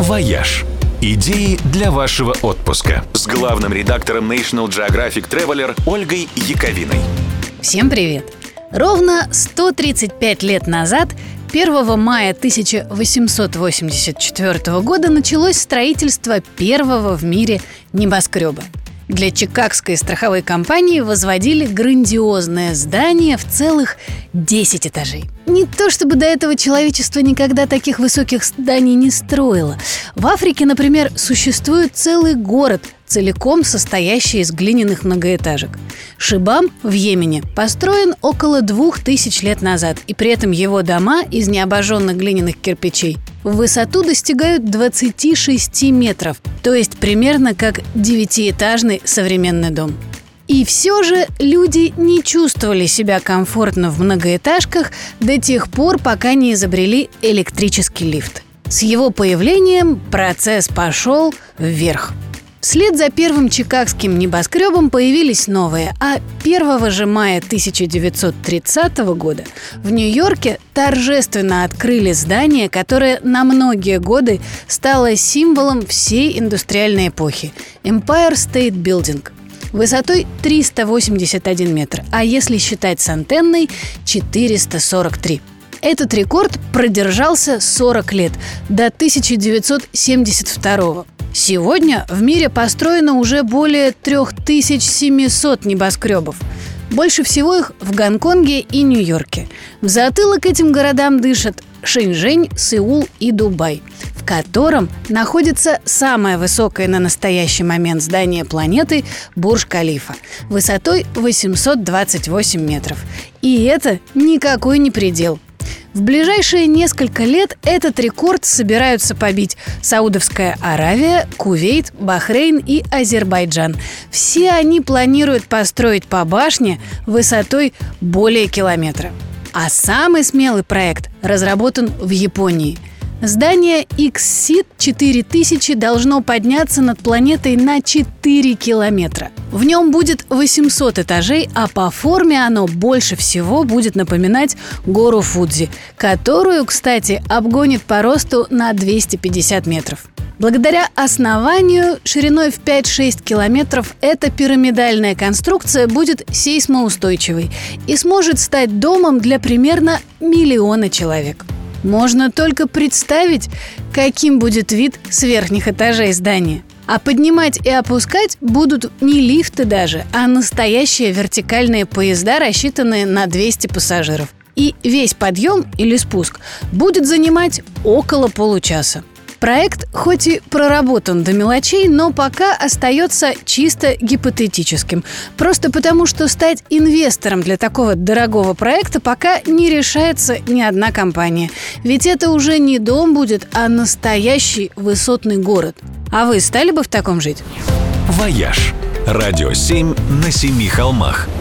«Вояж». Идеи для вашего отпуска с главным редактором National Geographic Traveler Ольгой Яковиной. Всем привет! Ровно 135 лет назад 1 мая 1884 года началось строительство первого в мире небоскреба – для Чикагской страховой компании возводили грандиозное здание в целых 10 этажей. Не то чтобы до этого человечество никогда таких высоких зданий не строило. В Африке, например, существует целый город, целиком состоящий из глиняных многоэтажек. Шибам в Йемене построен около двух тысяч лет назад, и при этом его дома из необожженных глиняных кирпичей в высоту достигают 26 метров, то есть примерно как девятиэтажный современный дом. И все же люди не чувствовали себя комфортно в многоэтажках до тех пор, пока не изобрели электрический лифт. С его появлением процесс пошел вверх – Вслед за первым чикагским небоскребом появились новые, а 1 же мая 1930 года в Нью-Йорке торжественно открыли здание, которое на многие годы стало символом всей индустриальной эпохи – Empire State Building – высотой 381 метр, а если считать с антенной – 443. Этот рекорд продержался 40 лет, до 1972 года. Сегодня в мире построено уже более 3700 небоскребов. Больше всего их в Гонконге и Нью-Йорке. В затылок этим городам дышат Шэньчжэнь, Сеул и Дубай, в котором находится самое высокое на настоящий момент здание планеты Бурж-Калифа высотой 828 метров. И это никакой не предел – в ближайшие несколько лет этот рекорд собираются побить Саудовская Аравия, Кувейт, Бахрейн и Азербайджан. Все они планируют построить по башне высотой более километра. А самый смелый проект разработан в Японии – Здание X-SID 4000 должно подняться над планетой на 4 километра. В нем будет 800 этажей, а по форме оно больше всего будет напоминать гору Фудзи, которую, кстати, обгонит по росту на 250 метров. Благодаря основанию шириной в 5-6 километров эта пирамидальная конструкция будет сейсмоустойчивой и сможет стать домом для примерно миллиона человек. Можно только представить, каким будет вид с верхних этажей здания. А поднимать и опускать будут не лифты даже, а настоящие вертикальные поезда, рассчитанные на 200 пассажиров. И весь подъем или спуск будет занимать около получаса. Проект хоть и проработан до мелочей, но пока остается чисто гипотетическим. Просто потому, что стать инвестором для такого дорогого проекта пока не решается ни одна компания. Ведь это уже не дом будет, а настоящий высотный город. А вы стали бы в таком жить? «Вояж» – радио 7 на семи холмах –